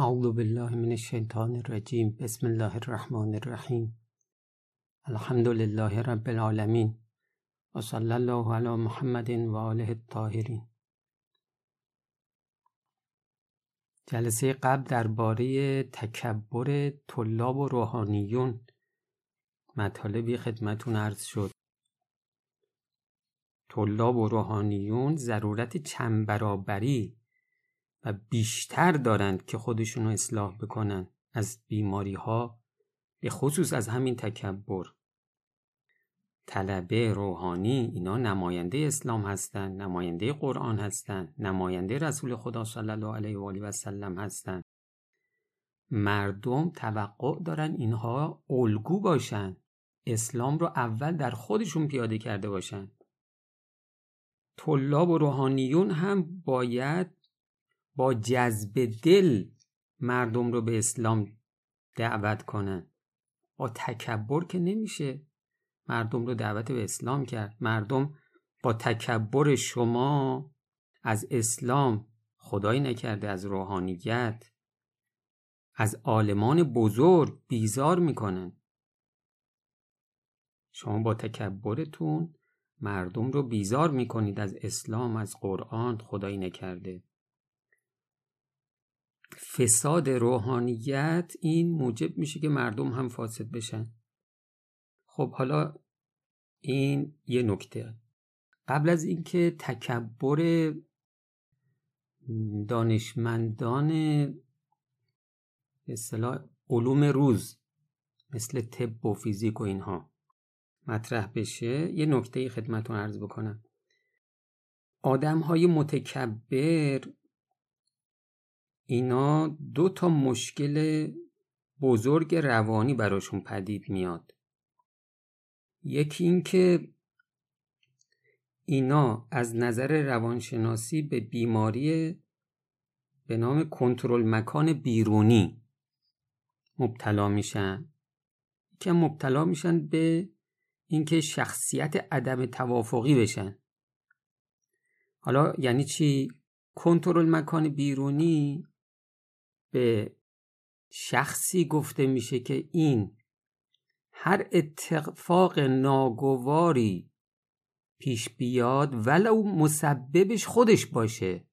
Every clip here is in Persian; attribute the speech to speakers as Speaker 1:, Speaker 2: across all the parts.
Speaker 1: اعوذ بالله من الشیطان الرجیم بسم الله الرحمن الرحیم. الحمد لله رب العالمین. و صلی الله علی محمد و آله الطاهرین. جلسه قبل درباره تکبر طلاب و روحانیون مطالبی خدمتون عرض شد. طلاب و روحانیون ضرورت چند برابری و بیشتر دارند که خودشون رو اصلاح بکنن از بیماری ها به خصوص از همین تکبر. طلبه روحانی اینا نماینده اسلام هستند نماینده قرآن هستند نماینده رسول خدا صلی الله علیه و آله و سلم هستند مردم توقع دارن اینها الگو باشن. اسلام رو اول در خودشون پیاده کرده باشن. طلاب و روحانیون هم باید با جذب دل مردم رو به اسلام دعوت کنن با تکبر که نمیشه. مردم رو دعوت به اسلام کرد. مردم با تکبر شما از اسلام خدایی نکرده از روحانیت از عالمان بزرگ بیزار می‌کنن شما با تکبرتون مردم رو بیزار می‌کنید از اسلام از قرآن خدایی نکرده. فساد روحانیت این موجب میشه که مردم هم فاسد بشن. خب حالا این یه نکته. قبل از اینکه تکبر دانشمندان اصطلاح علوم روز مثل طب و فیزیک و اینها مطرح بشه یه نکته خدمتون عرض بکنم. آدم های متکبر اینا دو تا مشکل بزرگ روانی براشون پدید میاد. یکی اینکه اینا از نظر روانشناسی به بیماری به نام کنترل مکان بیرونی مبتلا میشن. که مبتلا میشن به اینکه شخصیت عدم توافقی بشن. حالا یعنی چی؟ کنترل مکان بیرونی به شخصی گفته میشه که این هر اتفاق ناگواری پیش بیاد ولو مسببش خودش باشه.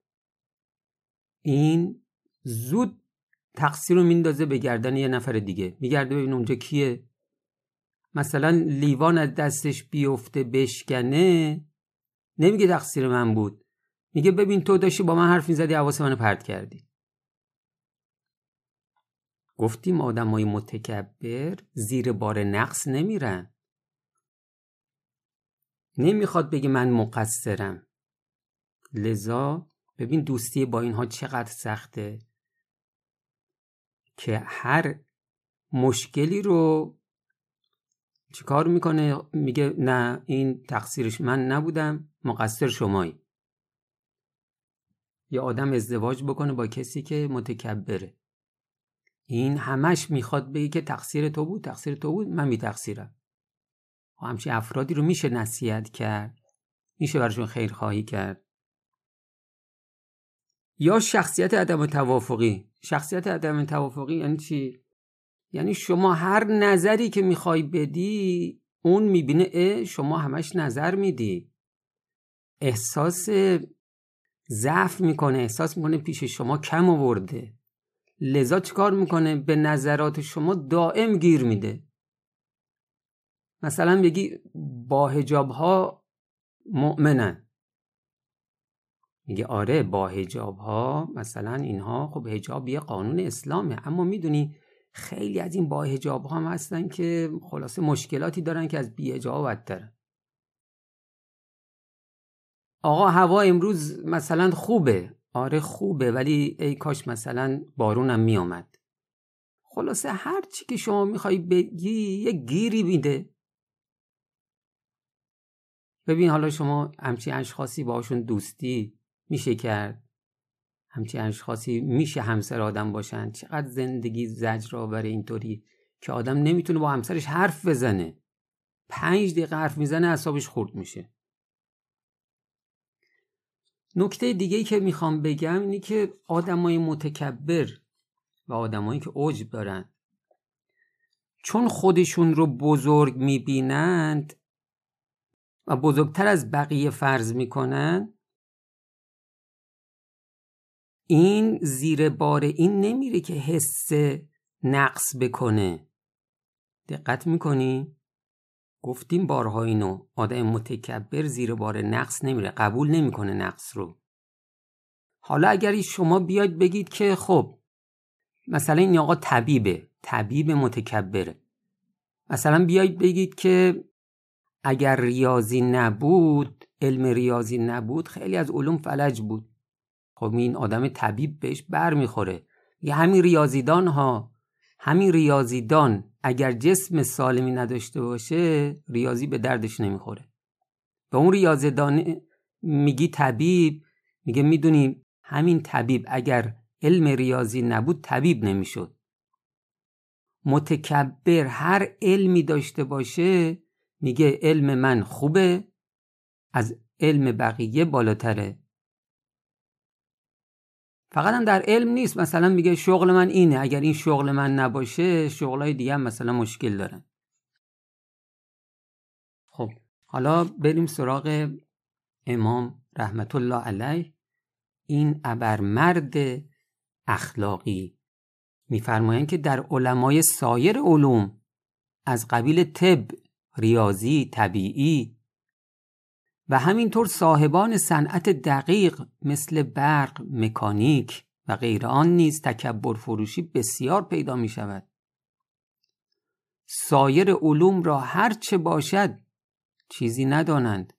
Speaker 1: این زود تقصیر رو میندازه به گردن یه نفر دیگه. میگرده ببین اونجا کیه. مثلا لیوان از دستش بیفته بشکنه. نمیگه تقصیر من بود. میگه ببین تو داشتی با من حرف می‌زدی حواس منو پرت کردی. گفتیم آدم های متکبر زیر بار نقص نمیرن. نمی‌خواد بگه من مقصرم. لذا ببین دوستی با اینها چقدر سخته که هر مشکلی رو چیکار می‌کنه؟ میگه نه این تقصیرش من نبودم مقصر شمایی. یه آدم ازدواج بکنه با کسی که متکبره. این همش می‌خواد بگه که تقصیر تو بود تقصیر تو بود من بی تقصیرم همچین افرادی رو میشه نصیحت کرد؟ میشه براشون خیرخواهی کرد؟ یا شخصیت عدم توافقی؟ شخصیت عدم توافقی یعنی چی؟ یعنی شما هر نظری که می‌خوای بدی اون می‌بینه اه شما همش نظر میدی. احساس ضعف می‌کنه احساس می‌کنه پیش شما کم آورده. لذا چیکار می‌کنه؟ به نظرات شما دائم گیر میده. مثلا بگی با هجاب ها مؤمنن. میگه آره با هجاب ها مثلا اینها خب هجاب یه قانون اسلامه. اما می‌دونی خیلی از این با هجاب ها هم هستن که خلاصه مشکلاتی دارن که از بی هجاب بدترن آقا هوا امروز مثلا خوبه. آره خوبه ولی ای کاش مثلا بارونم میامد خلاصه هر چی که شما می‌خوای بگی یه گیری میده. ببین حالا شما همچین اشخاصی باشون دوستی میشه کرد. همچین اشخاصی میشه همسر آدم باشن. چقدر زندگی زجر آوره اینطوری که آدم نمی‌تونه با همسرش حرف بزنه. پنج دقیقه حرف می‌زنه اعصابش خورد میشه. نکته دیگه که می‌خوام بگم اینه که آدمای متکبر و آدمایی که عجب دارن چون خودشون رو بزرگ می‌بینند و بزرگتر از بقیه فرض می‌کنن این زیر بار این نمیره که حس نقص بکنه دقت می‌کنی؟ گفتیم بارها اینو آدم متکبر زیر بار نقص نمیره قبول نمی‌کنه نقص رو. حالا اگر شما بیاید بگید که خب مثلا این آقا طبیبه طبیب متکبره. مثلا بیاید بگید که اگر ریاضی نبود علم ریاضی نبود خیلی از علوم فلج بود. خب این آدم طبیب بهش بر می‌خوره یه همین ریاضیدان ها همین ریاضیدان اگر جسم سالمی نداشته باشه ریاضی به دردش نمی‌خوره. به اون ریاضیدان میگی طبیب میگه می‌دونی همین طبیب اگر علم ریاضی نبود طبیب نمی‌شد. متکبر هر علمی داشته باشه میگه علم من خوبه از علم بقیه بالاتره. فقط هم در علم نیست. مثلا میگه شغل من اینه. اگر این شغل من نباشه شغلای دیگه هم مثلا مشکل دارن. خب حالا بریم سراغ امام رحمت الله علیه. این ابرمرد اخلاقی. میفرمایند که در علمای سایر علوم از قبیل طب ریاضی طبیعی و همینطور صاحبان صنعت دقیق مثل برق مکانیک و غیر آن نیز تکبر فروشی بسیار پیدا می شود. سایر علوم را هر چه باشد چیزی ندانند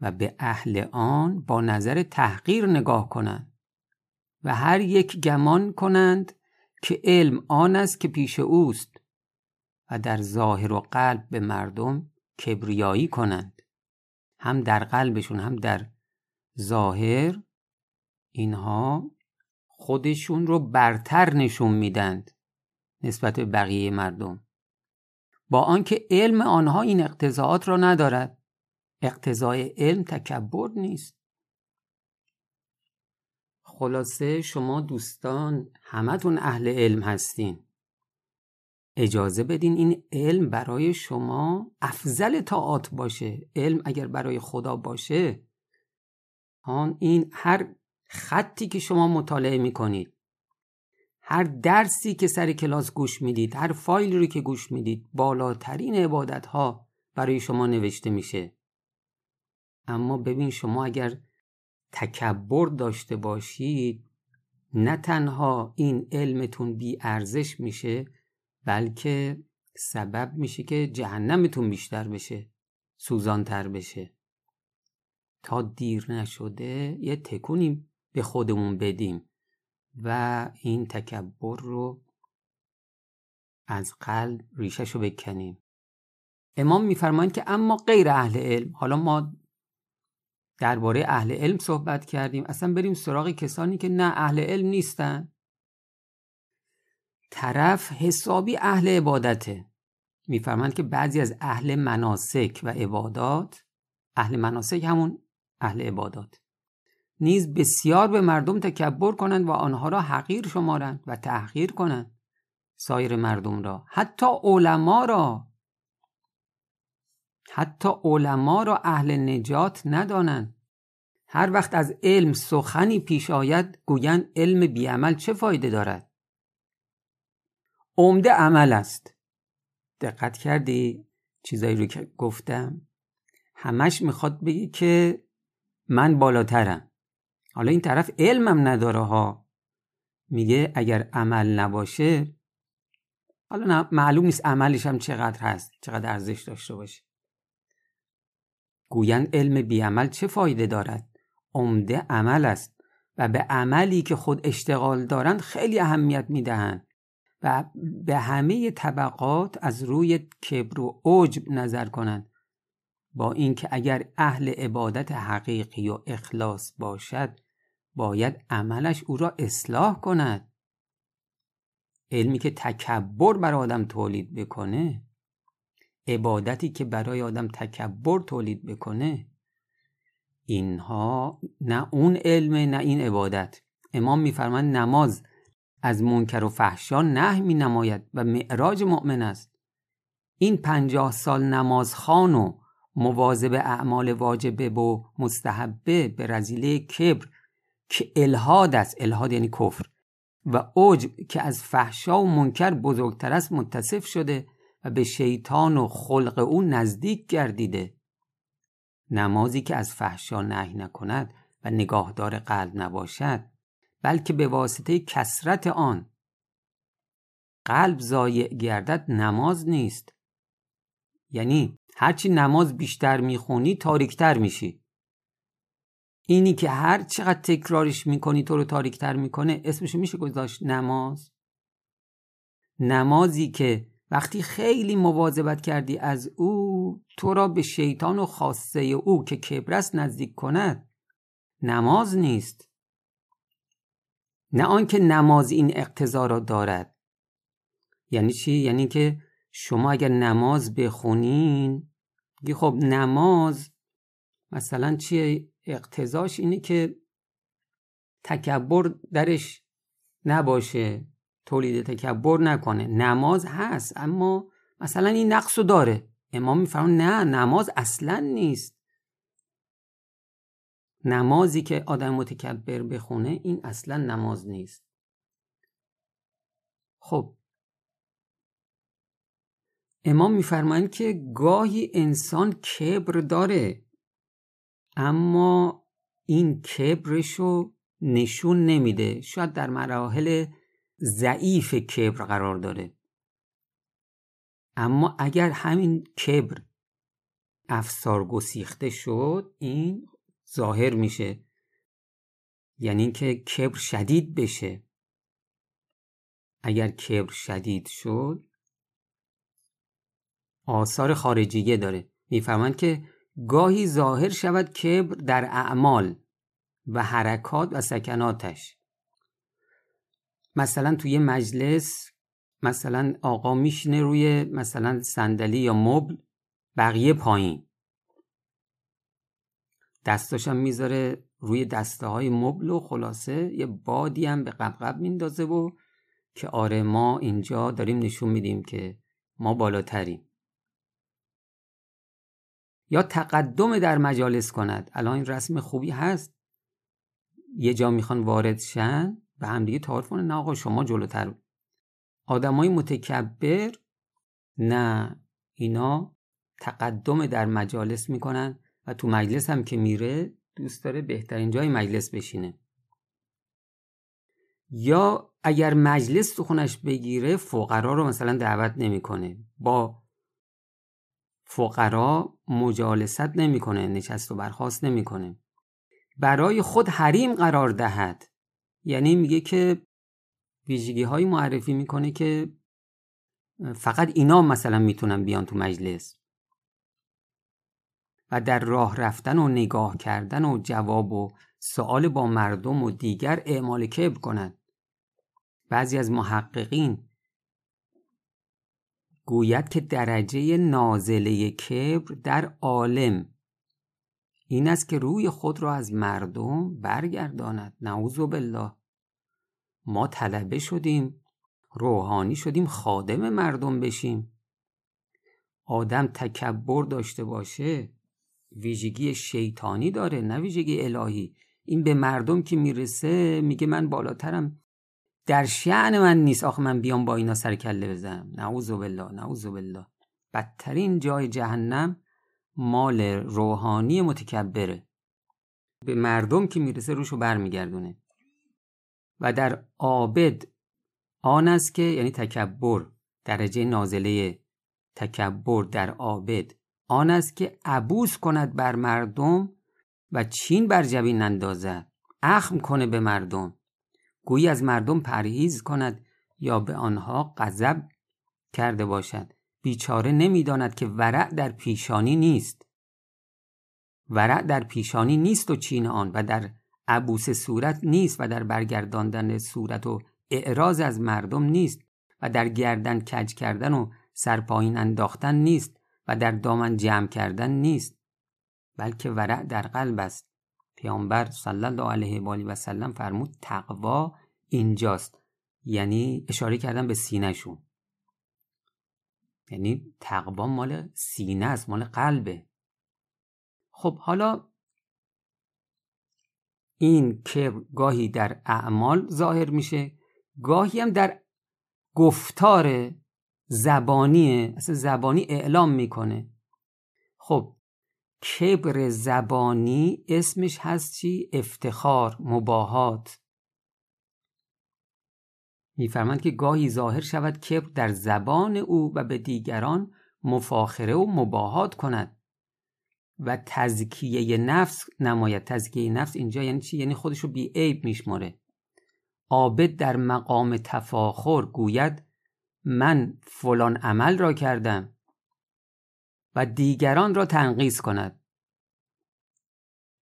Speaker 1: و به اهل آن با نظر تحقیر نگاه کنند و هر یک گمان کنند که علم آن است که پیش اوست و در ظاهر و قلب به مردم کبریایی کنند. هم در قلبشون هم در ظاهر اینها خودشون رو برتر نشون میدند نسبت به بقیه مردم. با آنکه علم آنها این اقتضاعات را ندارد اقتضای علم تکبر نیست. خلاصه شما دوستان همتون اهل علم هستین. اجازه بدین این علم برای شما افضل تاعت باشه. علم اگر برای خدا باشه آن این هر خطی که شما مطالعه می‌کنید هر درسی که سر کلاس گوش می‌دید هر فایلی رو که گوش می‌دید بالاترین عبادت ها برای شما نوشته میشه. اما ببین شما اگر تکبر داشته باشید نه تنها این علمتون بی ارزش میشه بلکه سبب میشه که جهنمتون بیشتر بشه سوزانتر بشه. تا دیر نشده یه تکونی به خودمون بدیم و این تکبر رو از قلب ریشش رو بکنیم. امام میفرمایند که اما غیر اهل علم حالا ما درباره اهل علم صحبت کردیم اصلا بریم سراغ کسانی که نه اهل علم نیستن. طرف حسابی اهل عبادته. میفرمند که بعضی از اهل مناسک و عبادات اهل مناسک همون اهل عبادات نیز بسیار به مردم تکبر کنند و آنها را حقیر شمارند و تحقیر کنند سایر مردم را. حتی علما را. حتی علما را اهل نجات ندانند. هر وقت از علم سخنی پیش آید گویند علم بیعمل چه فایده دارد؟ عمده عمل است. دقت کردی چیزایی رو که گفتم؟ همش می‌خواد بگی که من بالاترم. حالا این طرف علمم نداره ها. میگه اگر عمل نباشه حالا معلوم نیست عملش هم چقدر هست چقدر ارزش داشته باشه. گویند علم بیعمل چه فایده دارد؟ عمده عمل است و به عملی که خود اشتغال دارند خیلی اهمیت می‌دهند. و به همه طبقات از روی کبر و عجب نظر کنند. با اینکه اگر اهل عبادت حقیقی و اخلاص باشد باید عملش او را اصلاح کند. علمی که تکبر بر آدم تولید بکنه عبادتی که برای آدم تکبر تولید بکنه اینها نه اون علم نه این عبادت. امام میفرماند نماز از منکر و فحشا نه می نماید و معراج مؤمن است. این پنجاه سال نمازخان و مواظب اعمال واجبه و مستحبه به رزیله کبر که الهاد است. الهاد یعنی کفر. و عجب که از فحشا و منکر بزرگتر است متصف شده و به شیطان و خلق او نزدیک گردیده. نمازی که از فحشا نهی نکند و نگاهدار قلب نباشد بلکه به واسطه کسرت آن. قلب ضایع گردد نماز نیست. یعنی هرچی نماز بیشتر می‌خونی تاریکتر میشی. اینی که هر چقدر تکرارش می‌کنی تو رو تاریکتر می‌کنه اسمش میشه گذاشت نماز. نمازی که وقتی خیلی مواظبت کردی از او تو را به شیطان و خاصه او که کبرست نزدیک کند نماز نیست. نه آنکه نماز این اقتضا را دارد. یعنی چی؟ یعنی که شما اگر نماز بخونین خب نماز مثلا چیه اقتضاش اینه که تکبر درش نباشه تولید تکبر نکنه. نماز هست اما مثلا این نقص داره. امام میفرمان نه نماز اصلا نیست. نمازی که آدم متکبر بخونه این اصلا نماز نیست. خب. امام میفرمایند که گاهی انسان کبر داره اما این کبرشو نشون نمیده. شاید در مراحل ضعیف کبر قرار داره. اما اگر همین کبر افسار گسیخته شد این ظاهر میشه. یعنی اینکه کبر شدید بشه. اگر کبر شدید شد آثار خارجیه داره. می‌فهمند که گاهی ظاهر شود کبر در اعمال و حرکات و سکناتش. مثلا توی مجلس مثلا آقا میشینه روی مثلا صندلی یا مبل بقیه پایین. دستاشم می‌ذاره روی دسته های مبل و خلاصه یه بادی هم به قبقب میندازه و که آره ما اینجا داریم نشون میدیم که ما بالاتریم. یا تقدم در مجالس کند. الان این رسم خوبی هست. یه جا می‌خوان وارد شن به هم دیگه تعارف کنه نه آقا شما جلوتر. آدمای متکبر نه اینا تقدم در مجالس می‌کنن. و تو مجلس هم که میره دوست داره بهترین جای مجلس بشینه. یا اگر مجلس تو خونش بگیره فقرا رو مثلا دعوت نمی‌کنه. با فقرا مجالست نمی‌کنه نشست و برخواست نمی‌کنه. برای خود حریم قرار دهد. یعنی میگه که ویژگی های معرفی می‌کنه که فقط اینا مثلا می‌تونن بیان تو مجلس. و در راه رفتن و نگاه کردن و جواب و سوال با مردم و دیگر اعمال کبر کند. بعضی از محققین گوید که درجه نازله کبر در عالم این است که روی خود را از مردم برگرداند. نعوذ بالله. ما طلبه شدیم روحانی شدیم خادم مردم بشیم. آدم تکبر داشته باشه ویژگی شیطانی داره نه ویژگی الهی. این به مردم که می‌رسه میگه من بالاترم. در شعن من نیست. آخه من بیام با اینا سر کله بزنم. نعوذ بالله نعوذ بالله. بدترین جای جهنم مال روحانی متکبره. به مردم که می‌رسه روشو برمیگردونه. و در عابد آن است که یعنی تکبر درجه نازله تکبر در عابد آن است که عبوس کند بر مردم و چین بر جبین اندازد اخم کنه به مردم. گویی از مردم پرهیز کند یا به آنها غضب کرده باشد. بیچاره نمی‌داند که ورع در پیشانی نیست. ورع در پیشانی نیست و چین آن و در عبوس صورت نیست و در برگرداندن صورت و اعراض از مردم نیست و در گردن کج کردن و سرپایین انداختن نیست. و در دامن جمع کردن نیست بلکه ورع در قلب است. پیامبر صلی الله علیه و آله و سلم فرمود تقوا اینجاست. یعنی اشاره کردن به سینهشون. یعنی تقوا مال سینه است مال قلبه. خب حالا این کبر گاهی در اعمال ظاهر میشه گاهی هم در گفتار زبانیه اصلا زبانی اعلام می‌کنه. خب کبر زبانی اسمش هست چی؟ افتخار مباهات. میفرمند که گاهی ظاهر شود کبر در زبان او و به دیگران مفاخره و مباهات کند. و تزکیه نفس نماید. تزکیه نفس اینجا یعنی چی؟ یعنی خودش رو بی عیب میشماره. عابد در مقام تفاخر گوید من فلان عمل را کردم و دیگران را تنقیس کند.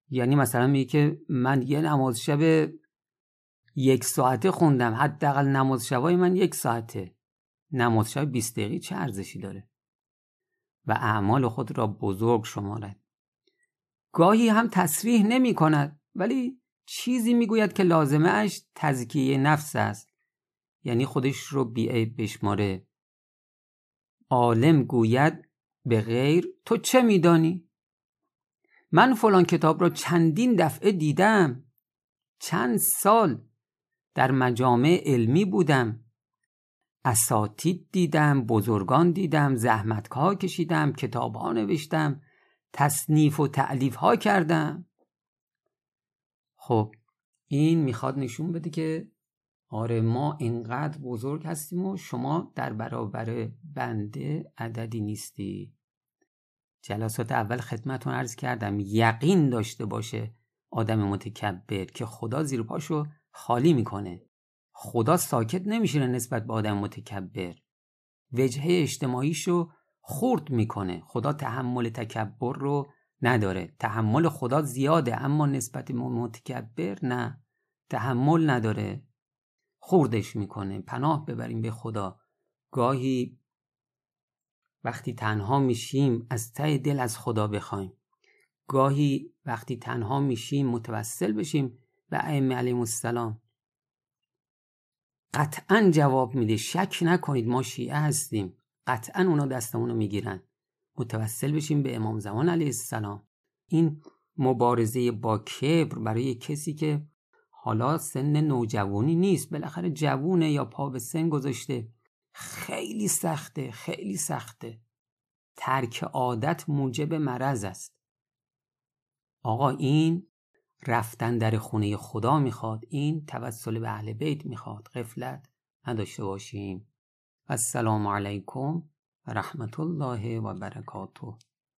Speaker 1: یعنی مثلا میگه که من یه نماز شب یک ساعته خوندم حداقل نماز شبای من یک ساعته. نماز شب 20 دقیقه چه ارزشی داره؟ و اعمال خود را بزرگ شمارد. گاهی هم تصریح نمی کند ولی چیزی می‌گوید که لازمه اش تزکیه نفس است. یعنی خودش رو بیعیب بشماره. عالم گوید به غیر تو چه میدانی؟ من فلان کتاب را چندین دفعه دیدم. چند سال در مجامع علمی بودم. اساتید دیدم بزرگان دیدم زحمتها کشیدم کتابها نوشتم تصنیف و تعلیف ها کردم. خب این می‌خواد نشون بده که آره ما اینقدر بزرگ هستیم و شما در برابر بنده عددی نیستی. جلسات اول خدمتون عرض کردم یقین داشته باشه آدم متکبر که خدا زیر پاشو خالی می‌کنه. خدا ساکت نمیشه نسبت به آدم متکبر. وجهه اجتماعیشو خورد می‌کنه. خدا تحمل تکبر رو نداره. تحمل خدا زیاده اما نسبت متکبر نه. تحمل نداره. خوردش می‌کنه. پناه ببریم به خدا. گاهی وقتی تنها میشیم از ته دل از خدا بخوایم. گاهی وقتی تنها میشیم متوسل بشیم به ائمه علیهم السلام. قطعا جواب میده. شک نکنید ما شیعه هستیم. قطعا اونا دستمون رو می‌گیرن. متوسل بشیم به امام زمان علیه السلام. این مبارزه با کبر برای کسی که حالا سن نوجوانی نیست. بالاخره جوونه یا پا به سن گذاشته. خیلی سخته خیلی سخته. ترک عادت موجب مرض است. آقا این رفتن در خونه خدا می‌خواد. این توسل به اهل بیت می‌خواد. غفلت نداشته باشیم. السلام علیکم و رحمت الله و برکاته.